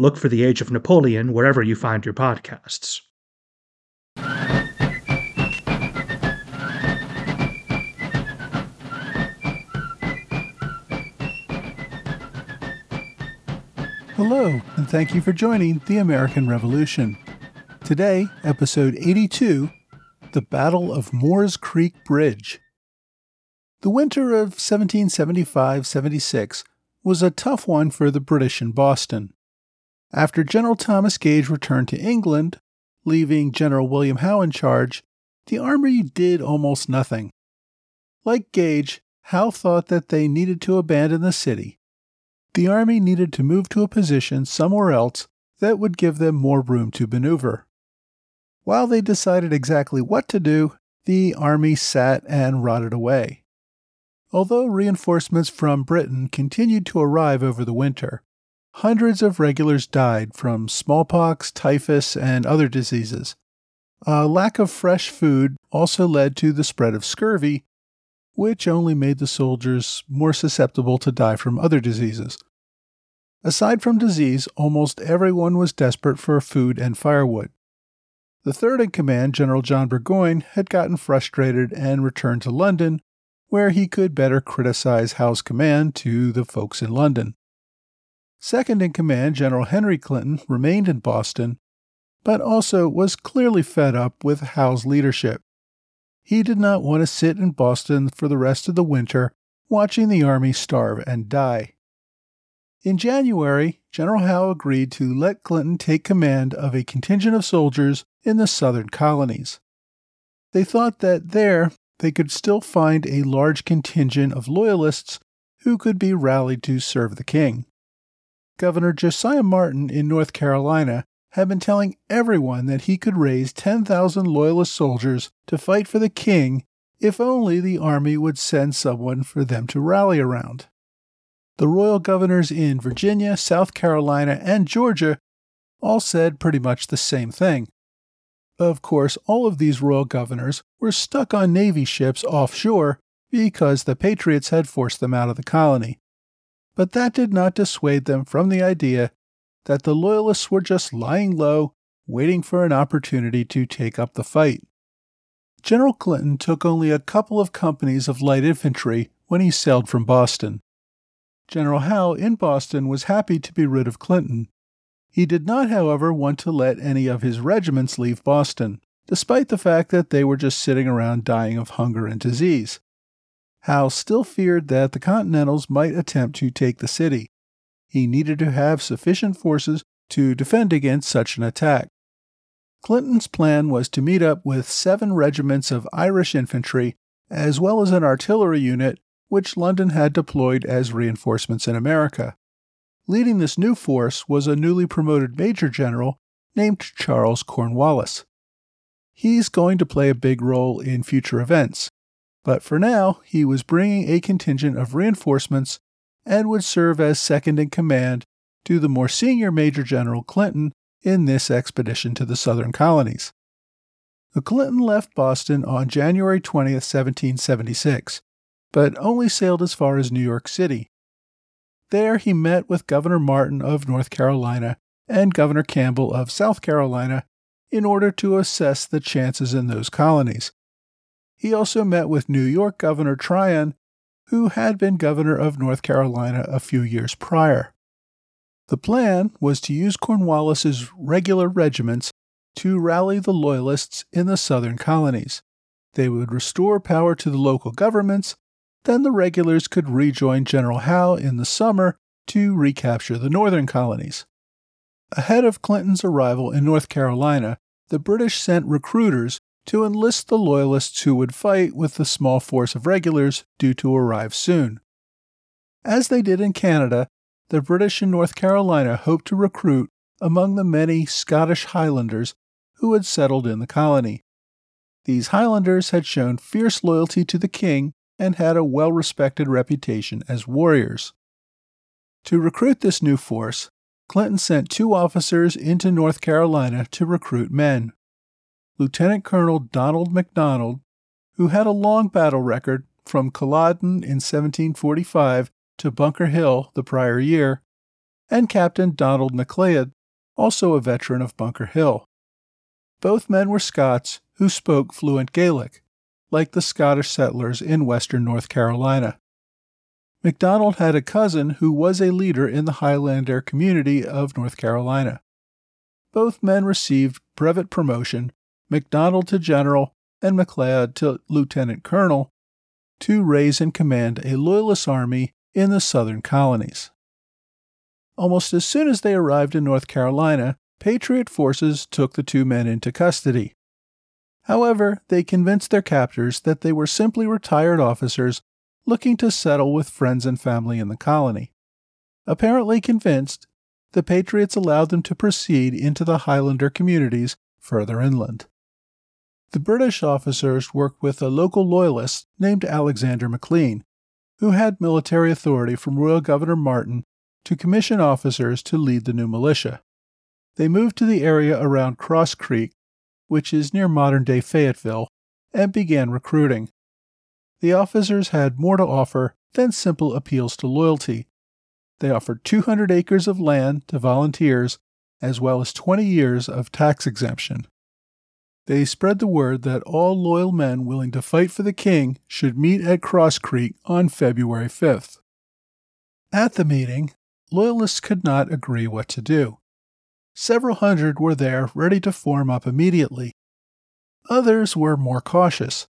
Look for the Age of Napoleon wherever you find your podcasts. Hello, and thank you for joining the American Revolution. Today, episode 82 The Battle of Moores Creek Bridge. The winter of 1775 76 was a tough one for the British in Boston. After General Thomas Gage returned to England, leaving General William Howe in charge, the army did almost nothing. Like Gage, Howe thought that they needed to abandon the city the Army needed to move to a position somewhere else that would give them more room to maneuver. While they decided exactly what to do, the Army sat and rotted away. Although reinforcements from Britain continued to arrive over the winter, hundreds of regulars died from smallpox, typhus, and other diseases. A lack of fresh food also led to the spread of scurvy, which only made the soldiers more susceptible to die from other diseases. Aside from disease, almost everyone was desperate for food and firewood. The third in command, General John Burgoyne, had gotten frustrated and returned to London, where he could better criticize Howe's command to the folks in London. Second in command, General Henry Clinton, remained in Boston, but also was clearly fed up with Howe's leadership. He did not want to sit in Boston for the rest of the winter watching the army starve and die. In January, General Howe agreed to let Clinton take command of a contingent of soldiers in the southern colonies. They thought that there they could still find a large contingent of loyalists who could be rallied to serve the king. Governor Josiah Martin in North Carolina had been telling everyone that he could raise 10,000 loyalist soldiers to fight for the king if only the army would send someone for them to rally around. The royal governors in Virginia, South Carolina, and Georgia all said pretty much the same thing. Of course, all of these royal governors were stuck on Navy ships offshore because the Patriots had forced them out of the colony. But that did not dissuade them from the idea that the Loyalists were just lying low, waiting for an opportunity to take up the fight. General Clinton took only a couple of companies of light infantry when he sailed from Boston. General Howe in Boston was happy to be rid of Clinton. He did not, however, want to let any of his regiments leave Boston, despite the fact that they were just sitting around dying of hunger and disease. Howe still feared that the Continentals might attempt to take the city. He needed to have sufficient forces to defend against such an attack. Clinton's plan was to meet up with seven regiments of Irish infantry, as well as an artillery unit which London had deployed as reinforcements in America. Leading this new force was a newly promoted major general named Charles Cornwallis. He's going to play a big role in future events, but for now he was bringing a contingent of reinforcements and would serve as second in command to the more senior Major General Clinton in this expedition to the southern colonies. The Clinton left Boston on January 20, 1776, but only sailed as far as New York City. There he met with Governor Martin of North Carolina and Governor Campbell of South Carolina in order to assess the chances in those colonies. He also met with New York Governor Tryon, who had been governor of North Carolina a few years prior. The plan was to use Cornwallis's regular regiments to rally the Loyalists in the southern colonies. They would restore power to the local governments then the regulars could rejoin General Howe in the summer to recapture the northern colonies. Ahead of Clinton's arrival in North Carolina, the British sent recruiters to enlist the Loyalists who would fight with the small force of regulars due to arrive soon. As they did in Canada, the British in North Carolina hoped to recruit among the many Scottish Highlanders who had settled in the colony. These Highlanders had shown fierce loyalty to the king and had a well respected reputation as warriors. To recruit this new force, Clinton sent two officers into North Carolina to recruit men. Lieutenant Colonel Donald MacDonald, who had a long battle record from Culloden in 1745 to Bunker Hill the prior year, and Captain Donald MacLeod, also a veteran of Bunker Hill. Both men were Scots who spoke fluent Gaelic, like the Scottish settlers in western North Carolina. MacDonald had a cousin who was a leader in the Highlander community of North Carolina. Both men received brevet promotion, MacDonald to general and MacLeod to lieutenant colonel, to raise and command a loyalist army in the southern colonies. Almost as soon as they arrived in North Carolina, Patriot forces took the two men into custody. However, they convinced their captors that they were simply retired officers looking to settle with friends and family in the colony. Apparently convinced, the Patriots allowed them to proceed into the Highlander communities further inland. The British officers worked with a local loyalist named Alexander McLean, who had military authority from Royal Governor Martin to commission officers to lead the new militia. They moved to the area around Cross Creek, which is near modern day Fayetteville, and began recruiting. The officers had more to offer than simple appeals to loyalty. They offered 200 acres of land to volunteers, as well as 20 years of tax exemption. They spread the word that all loyal men willing to fight for the king should meet at Cross Creek on February 5th. At the meeting, Loyalists could not agree what to do. Several hundred were there ready to form up immediately. Others were more cautious.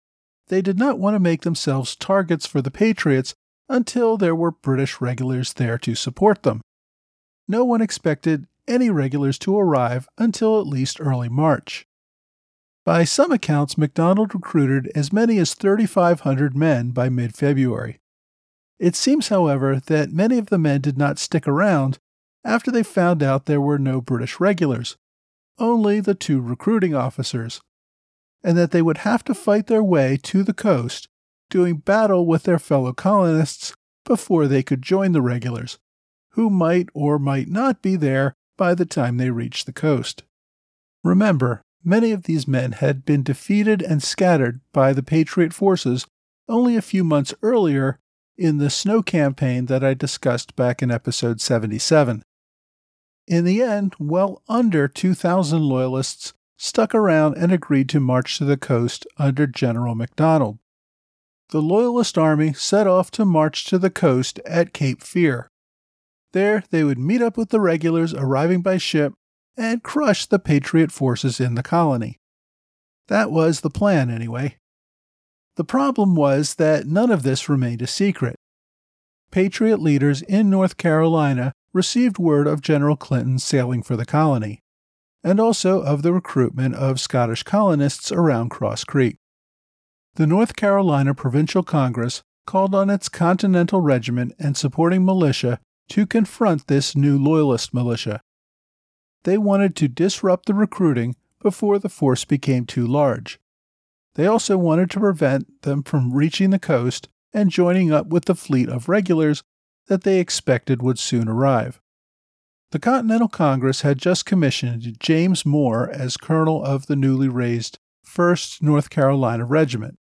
They did not want to make themselves targets for the Patriots until there were British regulars there to support them. No one expected any regulars to arrive until at least early March. By some accounts, MacDonald recruited as many as 3,500 men by mid February. It seems, however, that many of the men did not stick around after they found out there were no British regulars, only the two recruiting officers, and that they would have to fight their way to the coast, doing battle with their fellow colonists before they could join the regulars, who might or might not be there by the time they reached the coast. Remember, Many of these men had been defeated and scattered by the Patriot forces only a few months earlier in the snow campaign that I discussed back in episode 77. In the end, well under 2,000 Loyalists stuck around and agreed to march to the coast under General MacDonald. The Loyalist army set off to march to the coast at Cape Fear. There, they would meet up with the regulars arriving by ship and crush the Patriot forces in the colony. That was the plan, anyway. The problem was that none of this remained a secret. Patriot leaders in North Carolina received word of General Clinton sailing for the colony, and also of the recruitment of Scottish colonists around Cross Creek. The North Carolina Provincial Congress called on its Continental Regiment and supporting militia to confront this new Loyalist militia they wanted to disrupt the recruiting before the force became too large. They also wanted to prevent them from reaching the coast and joining up with the fleet of regulars that they expected would soon arrive. The Continental Congress had just commissioned James Moore as colonel of the newly raised 1st North Carolina Regiment.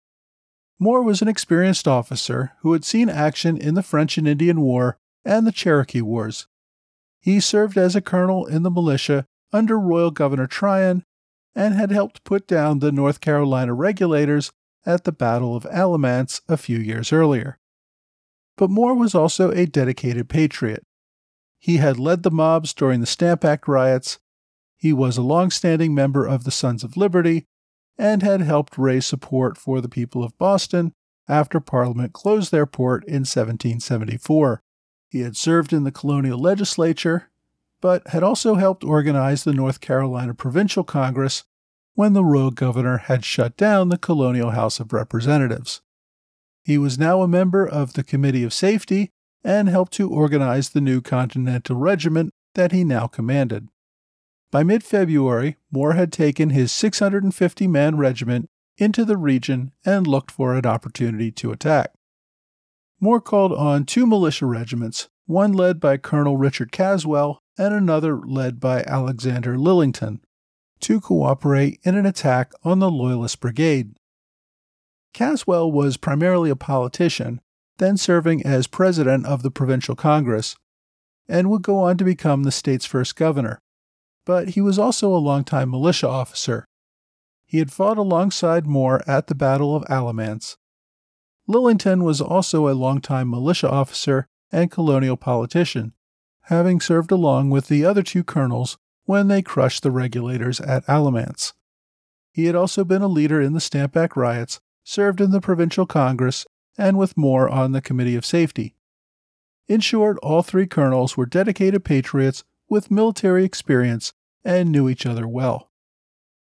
Moore was an experienced officer who had seen action in the French and Indian War and the Cherokee Wars. He served as a colonel in the militia under Royal Governor Tryon and had helped put down the North Carolina regulators at the Battle of Alamance a few years earlier. But Moore was also a dedicated patriot. He had led the mobs during the Stamp Act riots, he was a long standing member of the Sons of Liberty, and had helped raise support for the people of Boston after Parliament closed their port in 1774. He had served in the colonial legislature, but had also helped organize the North Carolina Provincial Congress when the royal governor had shut down the colonial House of Representatives. He was now a member of the Committee of Safety and helped to organize the new Continental Regiment that he now commanded. By mid February, Moore had taken his 650 man regiment into the region and looked for an opportunity to attack. Moore called on two militia regiments, one led by Colonel Richard Caswell and another led by Alexander Lillington, to cooperate in an attack on the Loyalist Brigade. Caswell was primarily a politician, then serving as president of the Provincial Congress, and would go on to become the state's first governor but he was also a longtime militia officer. He had fought alongside Moore at the Battle of Alamance. Lillington was also a longtime militia officer and colonial politician, having served along with the other two colonels when they crushed the regulators at Alamance. He had also been a leader in the Stamp Act riots, served in the Provincial Congress, and with Moore on the Committee of Safety. In short, all three colonels were dedicated patriots with military experience and knew each other well.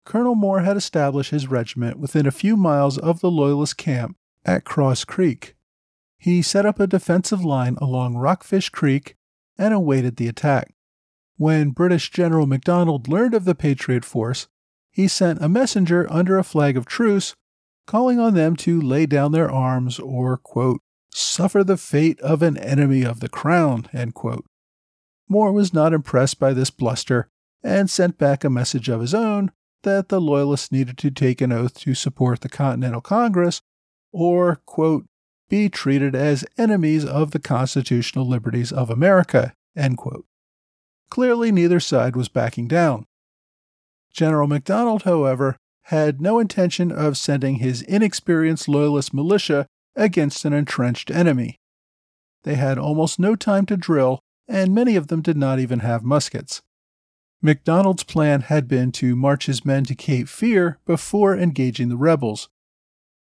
Colonel Moore had established his regiment within a few miles of the Loyalist camp at Cross Creek. He set up a defensive line along Rockfish Creek and awaited the attack. When British General MacDonald learned of the Patriot force, he sent a messenger under a flag of truce, calling on them to lay down their arms or, quote, suffer the fate of an enemy of the crown. Moore was not impressed by this bluster and sent back a message of his own that the Loyalists needed to take an oath to support the Continental Congress or, quote, be treated as enemies of the constitutional liberties of America, end quote. Clearly, neither side was backing down. General MacDonald, however, had no intention of sending his inexperienced Loyalist militia against an entrenched enemy. They had almost no time to drill and many of them did not even have muskets. MacDonald's plan had been to march his men to Cape Fear before engaging the rebels.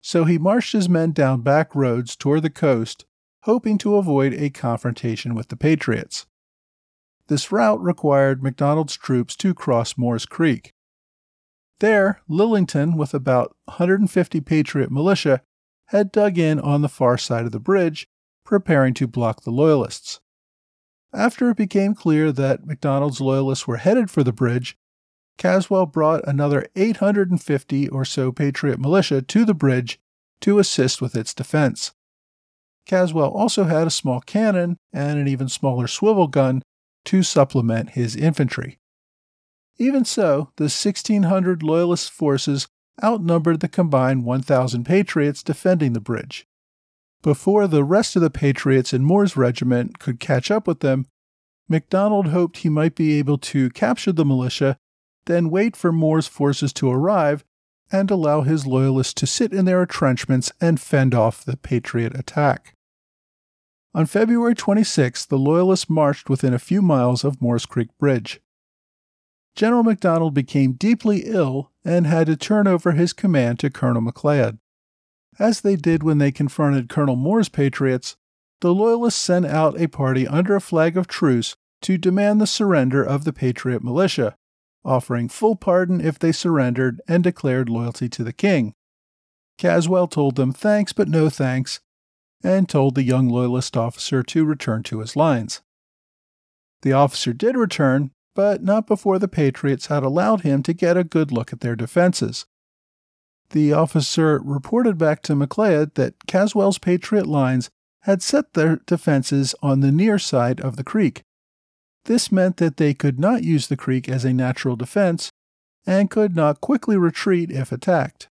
So he marched his men down back roads toward the coast, hoping to avoid a confrontation with the Patriots. This route required MacDonald's troops to cross Moore's Creek. There, Lillington, with about 150 Patriot militia, had dug in on the far side of the bridge, preparing to block the Loyalists. After it became clear that MacDonald's loyalists were headed for the bridge, Caswell brought another 850 or so Patriot militia to the bridge to assist with its defense. Caswell also had a small cannon and an even smaller swivel gun to supplement his infantry. Even so, the 1,600 Loyalist forces outnumbered the combined 1,000 Patriots defending the bridge. Before the rest of the Patriots in Moore's regiment could catch up with them, MacDonald hoped he might be able to capture the militia, then wait for Moore's forces to arrive and allow his loyalists to sit in their entrenchments and fend off the Patriot attack. On February 26, the Loyalists marched within a few miles of Moore's Creek Bridge. General MacDonald became deeply ill and had to turn over his command to Colonel Macleod. As they did when they confronted Colonel Moore's Patriots, the Loyalists sent out a party under a flag of truce to demand the surrender of the Patriot militia, offering full pardon if they surrendered and declared loyalty to the king. Caswell told them thanks but no thanks, and told the young Loyalist officer to return to his lines. The officer did return, but not before the Patriots had allowed him to get a good look at their defenses. The officer reported back to Macleod that Caswell's Patriot lines had set their defenses on the near side of the creek. This meant that they could not use the creek as a natural defense and could not quickly retreat if attacked.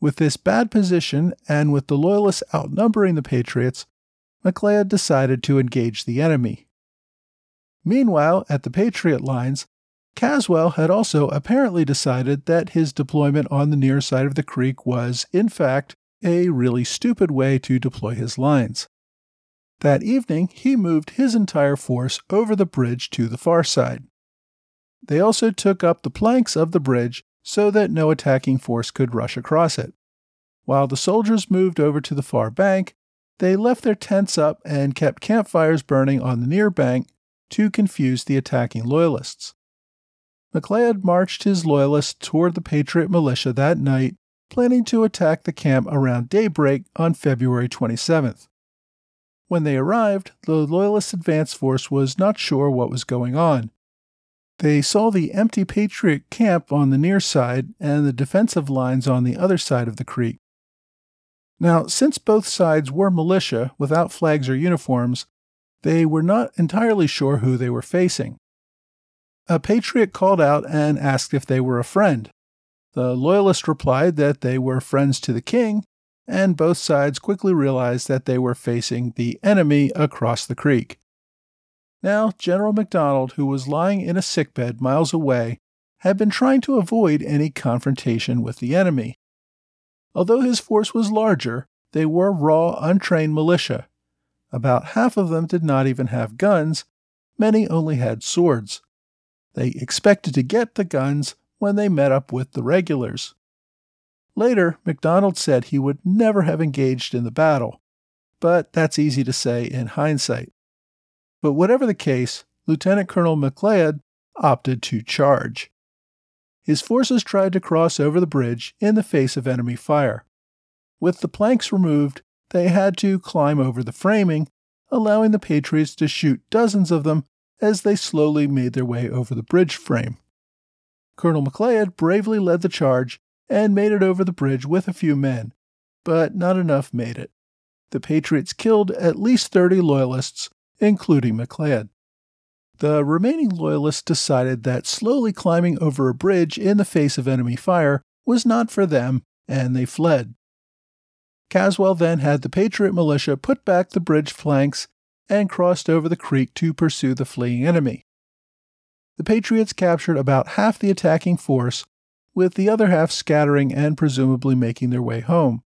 With this bad position and with the Loyalists outnumbering the Patriots, Macleod decided to engage the enemy. Meanwhile, at the Patriot lines, Caswell had also apparently decided that his deployment on the near side of the creek was, in fact, a really stupid way to deploy his lines. That evening, he moved his entire force over the bridge to the far side. They also took up the planks of the bridge so that no attacking force could rush across it. While the soldiers moved over to the far bank, they left their tents up and kept campfires burning on the near bank to confuse the attacking loyalists. Macleod marched his loyalists toward the Patriot militia that night, planning to attack the camp around daybreak on February 27th. When they arrived, the Loyalist advance force was not sure what was going on. They saw the empty Patriot camp on the near side and the defensive lines on the other side of the creek. Now, since both sides were militia without flags or uniforms, they were not entirely sure who they were facing. A patriot called out and asked if they were a friend. The loyalist replied that they were friends to the king, and both sides quickly realized that they were facing the enemy across the creek. Now, General MacDonald, who was lying in a sickbed miles away, had been trying to avoid any confrontation with the enemy. Although his force was larger, they were raw, untrained militia. About half of them did not even have guns, many only had swords. They expected to get the guns when they met up with the regulars. Later, MacDonald said he would never have engaged in the battle, but that's easy to say in hindsight. But whatever the case, Lieutenant Colonel Macleod opted to charge. His forces tried to cross over the bridge in the face of enemy fire. With the planks removed, they had to climb over the framing, allowing the Patriots to shoot dozens of them as they slowly made their way over the bridge frame. Colonel Macleod bravely led the charge and made it over the bridge with a few men, but not enough made it. The Patriots killed at least 30 Loyalists, including Macleod. The remaining Loyalists decided that slowly climbing over a bridge in the face of enemy fire was not for them, and they fled. Caswell then had the Patriot militia put back the bridge flanks and crossed over the creek to pursue the fleeing enemy. The Patriots captured about half the attacking force, with the other half scattering and presumably making their way home.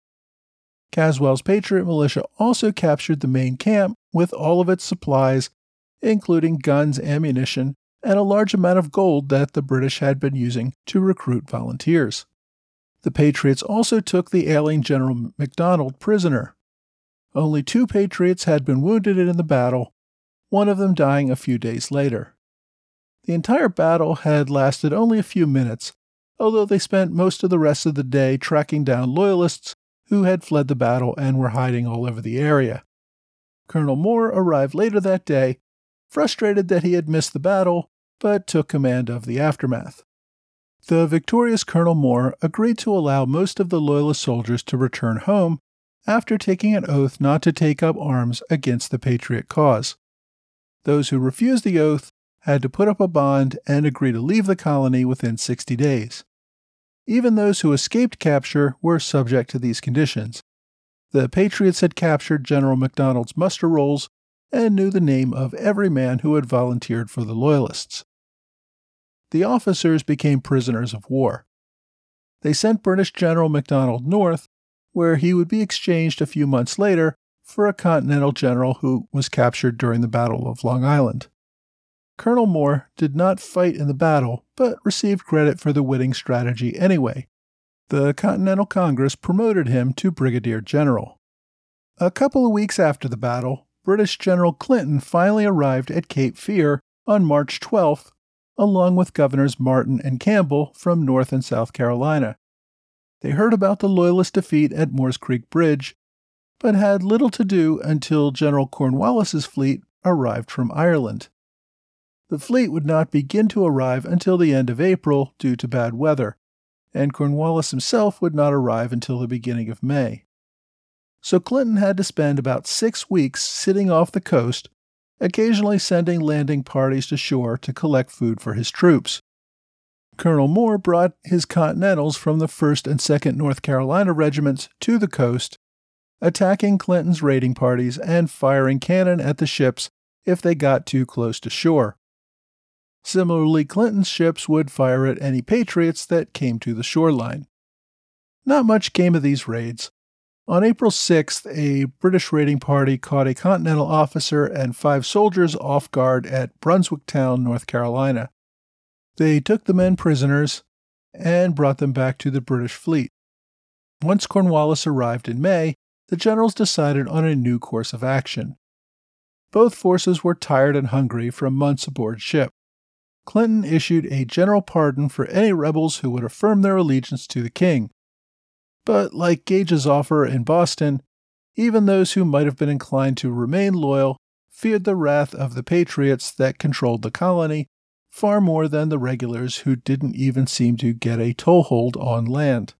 Caswell's Patriot militia also captured the main camp with all of its supplies, including guns, ammunition, and a large amount of gold that the British had been using to recruit volunteers. The Patriots also took the ailing General MacDonald prisoner. Only two Patriots had been wounded in the battle, one of them dying a few days later. The entire battle had lasted only a few minutes, although they spent most of the rest of the day tracking down Loyalists who had fled the battle and were hiding all over the area. Colonel Moore arrived later that day, frustrated that he had missed the battle, but took command of the aftermath. The victorious Colonel Moore agreed to allow most of the Loyalist soldiers to return home after taking an oath not to take up arms against the Patriot cause. Those who refused the oath had to put up a bond and agree to leave the colony within 60 days. Even those who escaped capture were subject to these conditions. The Patriots had captured General MacDonald's muster rolls and knew the name of every man who had volunteered for the Loyalists. The officers became prisoners of war. They sent British General MacDonald north where he would be exchanged a few months later for a Continental general who was captured during the Battle of Long Island. Colonel Moore did not fight in the battle, but received credit for the winning strategy anyway. The Continental Congress promoted him to brigadier general. A couple of weeks after the battle, British General Clinton finally arrived at Cape Fear on March 12th, along with Governors Martin and Campbell from North and South Carolina. They heard about the Loyalist defeat at Moores Creek Bridge, but had little to do until General Cornwallis's fleet arrived from Ireland. The fleet would not begin to arrive until the end of April due to bad weather, and Cornwallis himself would not arrive until the beginning of May. So Clinton had to spend about six weeks sitting off the coast, occasionally sending landing parties to shore to collect food for his troops. Colonel Moore brought his Continentals from the 1st and 2nd North Carolina regiments to the coast, attacking Clinton's raiding parties and firing cannon at the ships if they got too close to shore. Similarly, Clinton's ships would fire at any Patriots that came to the shoreline. Not much came of these raids. On April 6th, a British raiding party caught a Continental officer and five soldiers off guard at Brunswick Town, North Carolina. They took the men prisoners and brought them back to the British fleet. Once Cornwallis arrived in May, the generals decided on a new course of action. Both forces were tired and hungry from months aboard ship. Clinton issued a general pardon for any rebels who would affirm their allegiance to the king. But like Gage's offer in Boston, Even those who might have been inclined to remain loyal feared the wrath of the patriots that controlled the colony far more than the regulars who didn't even seem to get a toehold on land.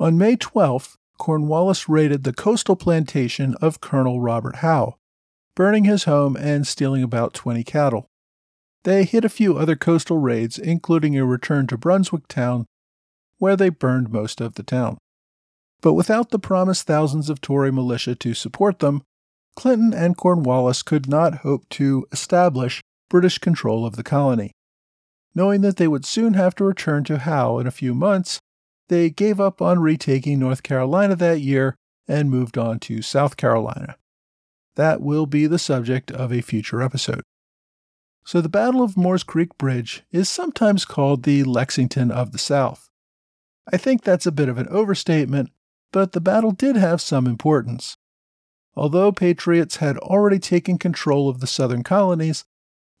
On May 12th, Cornwallis raided the coastal plantation of Colonel Robert Howe, burning his home and stealing about 20 cattle. They hit a few other coastal raids, including a return to Brunswick Town, where they burned most of the town. But without the promised thousands of Tory militia to support them, Clinton and Cornwallis could not hope to establish British control of the colony. Knowing that they would soon have to return to Howe in a few months, they gave up on retaking North Carolina that year and moved on to South Carolina. That will be the subject of a future episode. So, the Battle of Moores Creek Bridge is sometimes called the Lexington of the South. I think that's a bit of an overstatement, but the battle did have some importance. Although Patriots had already taken control of the southern colonies,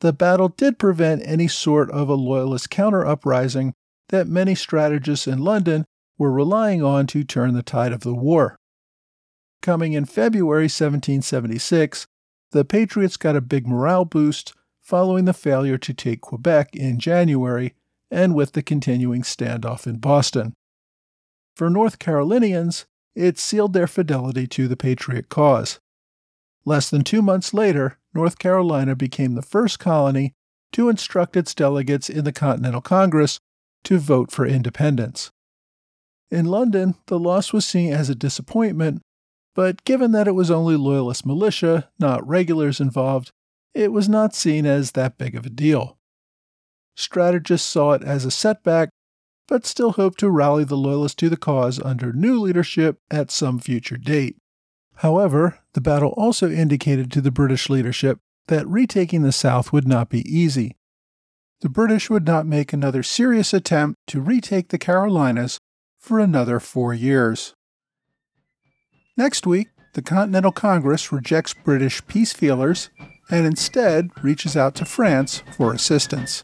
the battle did prevent any sort of a loyalist counter uprising that many strategists in London were relying on to turn the tide of the war. Coming in February 1776, the Patriots got a big morale boost following the failure to take Quebec in January and with the continuing standoff in Boston. For North Carolinians, it sealed their fidelity to the Patriot cause. Less than two months later, North Carolina became the first colony to instruct its delegates in the Continental Congress to vote for independence. In London, the loss was seen as a disappointment, but given that it was only Loyalist militia, not regulars involved, it was not seen as that big of a deal. Strategists saw it as a setback, but still hoped to rally the Loyalists to the cause under new leadership at some future date. However, the battle also indicated to the British leadership that retaking the South would not be easy. The British would not make another serious attempt to retake the Carolinas for another four years. Next week, the Continental Congress rejects British peace feelers and instead reaches out to France for assistance.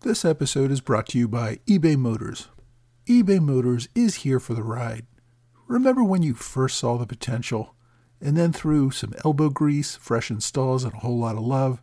This episode is brought to you by eBay Motors. eBay Motors is here for the ride. Remember when you first saw the potential, and then through some elbow grease, fresh installs, and a whole lot of love,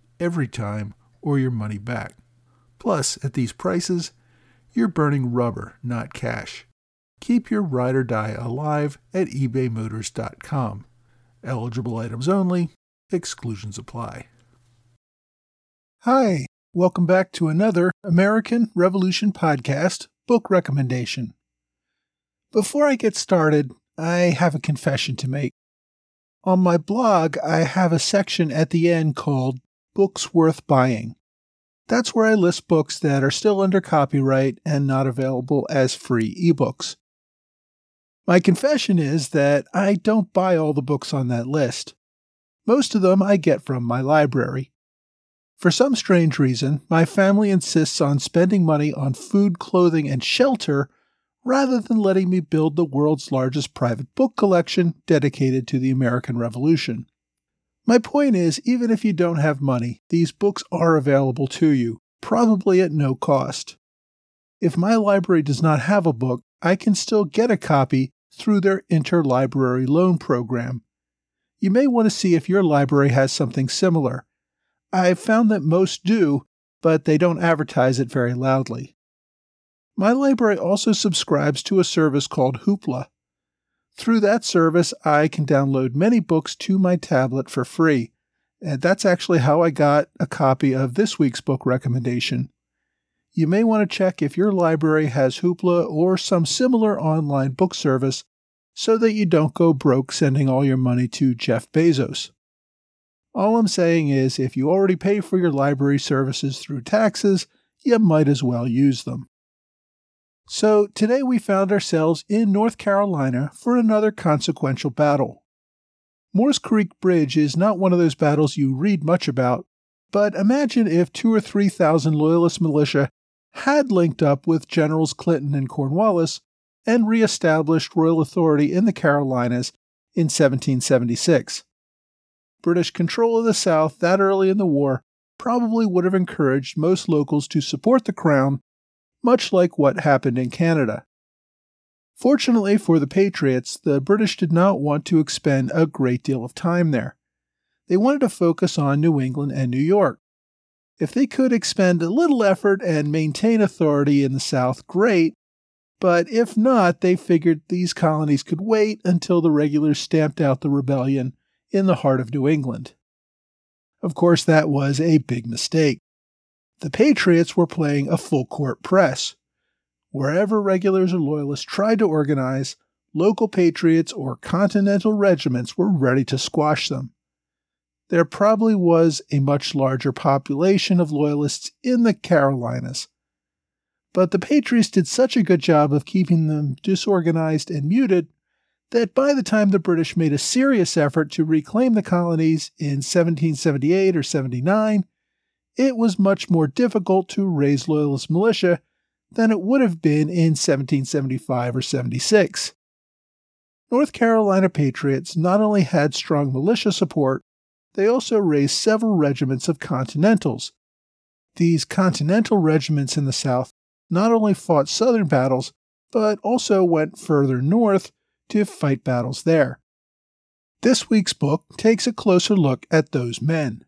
every time, or your money back. Plus, at these prices, you're burning rubber, not cash. Keep your ride or die alive at ebaymotors.com. Eligible items only, exclusions apply. Hi, Welcome back to another American Revolution podcast book recommendation. Before I get started, I have a confession to make. On my blog, I have a section at the end called Books Worth Buying. That's where I list books that are still under copyright and not available as free ebooks. My confession is that I don't buy all the books on that list. Most of them I get from my library. For some strange reason, my family insists on spending money on food, clothing, and shelter rather than letting me build the world's largest private book collection dedicated to the American Revolution. My point is, even if you don't have money, these books are available to you, probably at no cost. If my library does not have a book, I can still get a copy through their interlibrary loan program. You may want to see if your library has something similar. I've found that most do, but they don't advertise it very loudly. My library also subscribes to a service called Hoopla. Through that service, I can download many books to my tablet for free, and that's actually how I got a copy of this week's book recommendation. You may want to check if your library has Hoopla or some similar online book service so that you don't go broke sending all your money to Jeff Bezos. All I'm saying is if you already pay for your library services through taxes, you might as well use them. So today we found ourselves in North Carolina for another consequential battle. Moores Creek Bridge is not one of those battles you read much about, but imagine if two or three thousand Loyalist militia had linked up with Generals Clinton and Cornwallis and reestablished royal authority in the Carolinas in 1776. British control of the South that early in the war probably would have encouraged most locals to support the Crown, much like what happened in Canada. Fortunately for the Patriots, the British did not want to expend a great deal of time there. They wanted to focus on New England and New York. If they could expend a little effort and maintain authority in the South, great, but if not, they figured these colonies could wait until the regulars stamped out the rebellion in the heart of New England. Of course, that was a big mistake. The Patriots were playing a full court press. Wherever regulars or loyalists tried to organize, local patriots or continental regiments were ready to squash them. There probably was a much larger population of loyalists in the Carolinas. But the Patriots did such a good job of keeping them disorganized and muted that by the time the British made a serious effort to reclaim the colonies in 1778 or 79, it was much more difficult to raise Loyalist militia than it would have been in 1775 or 76. North Carolina Patriots not only had strong militia support, they also raised several regiments of Continentals. These Continental regiments in the South not only fought Southern battles, but also went further north to fight battles there. This week's book takes a closer look at those men.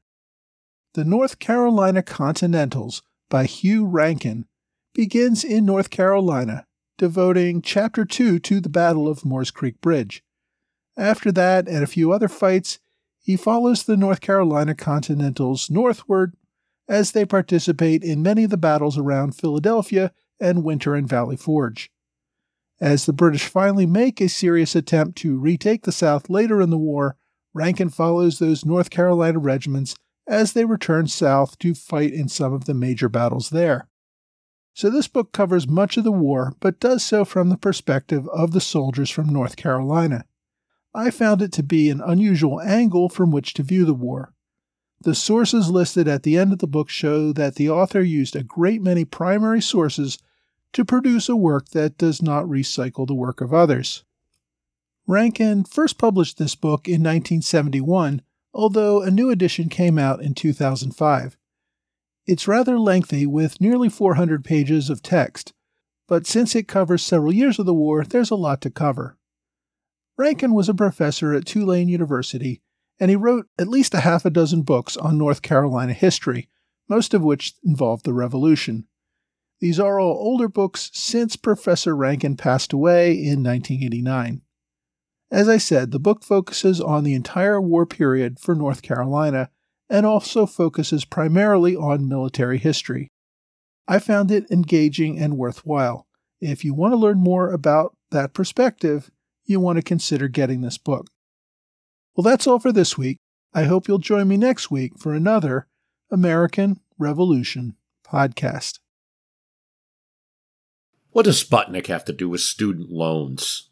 The North Carolina Continentals by Hugh Rankin begins in North Carolina, devoting Chapter 2 to the Battle of Moores Creek Bridge. After that and a few other fights, he follows the North Carolina Continentals northward as they participate in many of the battles around Philadelphia and Winter and Valley Forge. As the British finally make a serious attempt to retake the South later in the war, Rankin follows those North Carolina regiments as they return south to fight in some of the major battles there. So, this book covers much of the war, but does so from the perspective of the soldiers from North Carolina. I found it to be an unusual angle from which to view the war. The sources listed at the end of the book show that the author used a great many primary sources to produce a work that does not recycle the work of others. Rankin first published this book in 1971, although a new edition came out in 2005. It's rather lengthy, with nearly 400 pages of text, but since it covers several years of the war, there's a lot to cover. Rankin was a professor at Tulane University, and he wrote at least a half a dozen books on North Carolina history, most of which involved the Revolution. These are all older books since Professor Rankin passed away in 1989. As I said, the book focuses on the entire war period for North Carolina and also focuses primarily on military history. I found it engaging and worthwhile. If you want to learn more about that perspective, you want to consider getting this book. Well, that's all for this week. I hope you'll join me next week for another American Revolution podcast. What does Sputnik have to do with student loans?